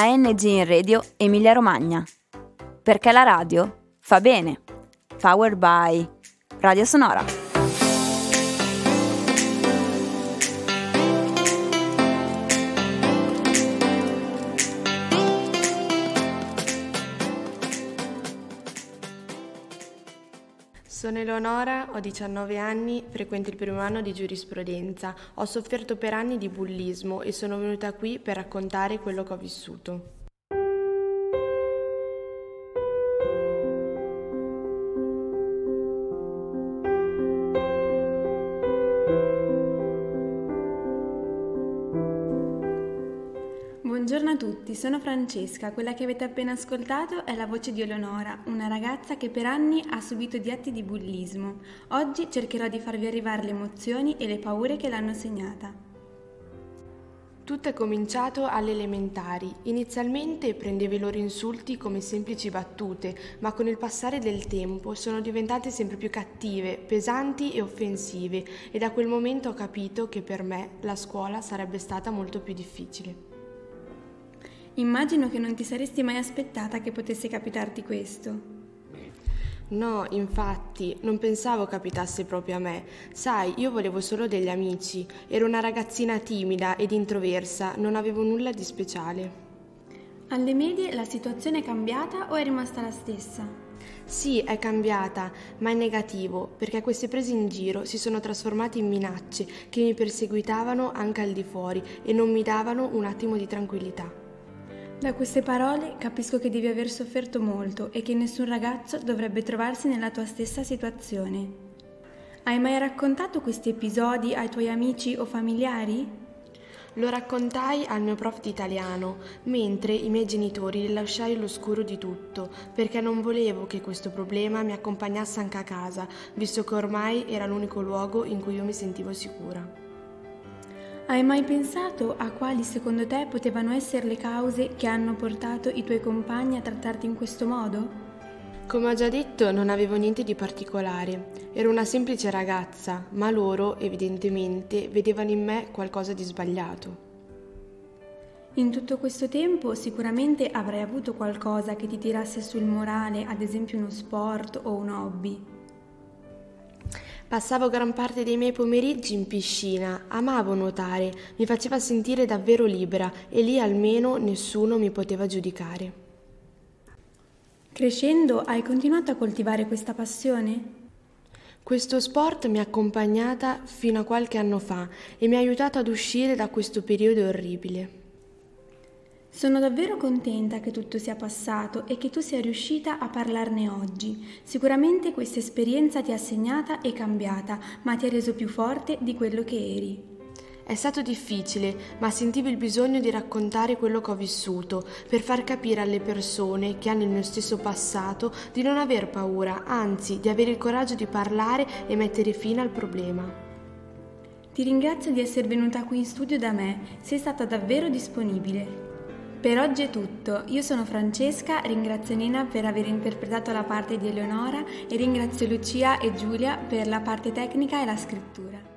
ANG in Radio Emilia Romagna. Perché la radio fa bene. Powered by Radio Sonora. Sono Eleonora, ho 19 anni, frequento il primo anno di giurisprudenza. Ho sofferto per anni di bullismo e sono venuta qui per raccontare quello che ho vissuto. Buongiorno a tutti, sono Francesca, quella che avete appena ascoltato è la voce di Eleonora, una ragazza che per anni ha subito di atti di bullismo. Oggi cercherò di farvi arrivare le emozioni e le paure che l'hanno segnata. Tutto è cominciato alle elementari. Inizialmente prendevo i loro insulti come semplici battute, ma con il passare del tempo sono diventate sempre più cattive, pesanti e offensive e da quel momento ho capito che per me la scuola sarebbe stata molto più difficile. Immagino che non ti saresti mai aspettata che potesse capitarti questo. No, infatti, non pensavo capitasse proprio a me. Sai, io volevo solo degli amici. Ero una ragazzina timida ed introversa, non avevo nulla di speciale. Alle medie la situazione è cambiata o è rimasta la stessa? Sì, è cambiata, ma è negativo, perché queste prese in giro si sono trasformate in minacce che mi perseguitavano anche al di fuori e non mi davano un attimo di tranquillità. Da queste parole capisco che devi aver sofferto molto e che nessun ragazzo dovrebbe trovarsi nella tua stessa situazione. Hai mai raccontato questi episodi ai tuoi amici o familiari? Lo raccontai al mio prof di italiano, mentre i miei genitori li lasciai all'oscuro di tutto, perché non volevo che questo problema mi accompagnasse anche a casa, visto che ormai era l'unico luogo in cui io mi sentivo sicura. Hai mai pensato a quali secondo te potevano essere le cause che hanno portato i tuoi compagni a trattarti in questo modo? Come ho già detto, non avevo niente di particolare. Ero una semplice ragazza, ma loro, evidentemente, vedevano in me qualcosa di sbagliato. In tutto questo tempo sicuramente avrai avuto qualcosa che ti tirasse sul morale, ad esempio uno sport o un hobby. Passavo gran parte dei miei pomeriggi in piscina, amavo nuotare, mi faceva sentire davvero libera e lì almeno nessuno mi poteva giudicare. Crescendo hai continuato a coltivare questa passione? Questo sport mi ha accompagnata fino a qualche anno fa e mi ha aiutato ad uscire da questo periodo orribile. Sono davvero contenta che tutto sia passato e che tu sia riuscita a parlarne oggi. Sicuramente questa esperienza ti ha segnata e cambiata, ma ti ha reso più forte di quello che eri. È stato difficile, ma sentivo il bisogno di raccontare quello che ho vissuto, per far capire alle persone che hanno il mio stesso passato di non aver paura, anzi di avere il coraggio di parlare e mettere fine al problema. Ti ringrazio di essere venuta qui in studio da me, sei stata davvero disponibile. Per oggi è tutto, io sono Francesca, ringrazio Nina per aver interpretato la parte di Eleonora e ringrazio Lucia e Giulia per la parte tecnica e la scrittura.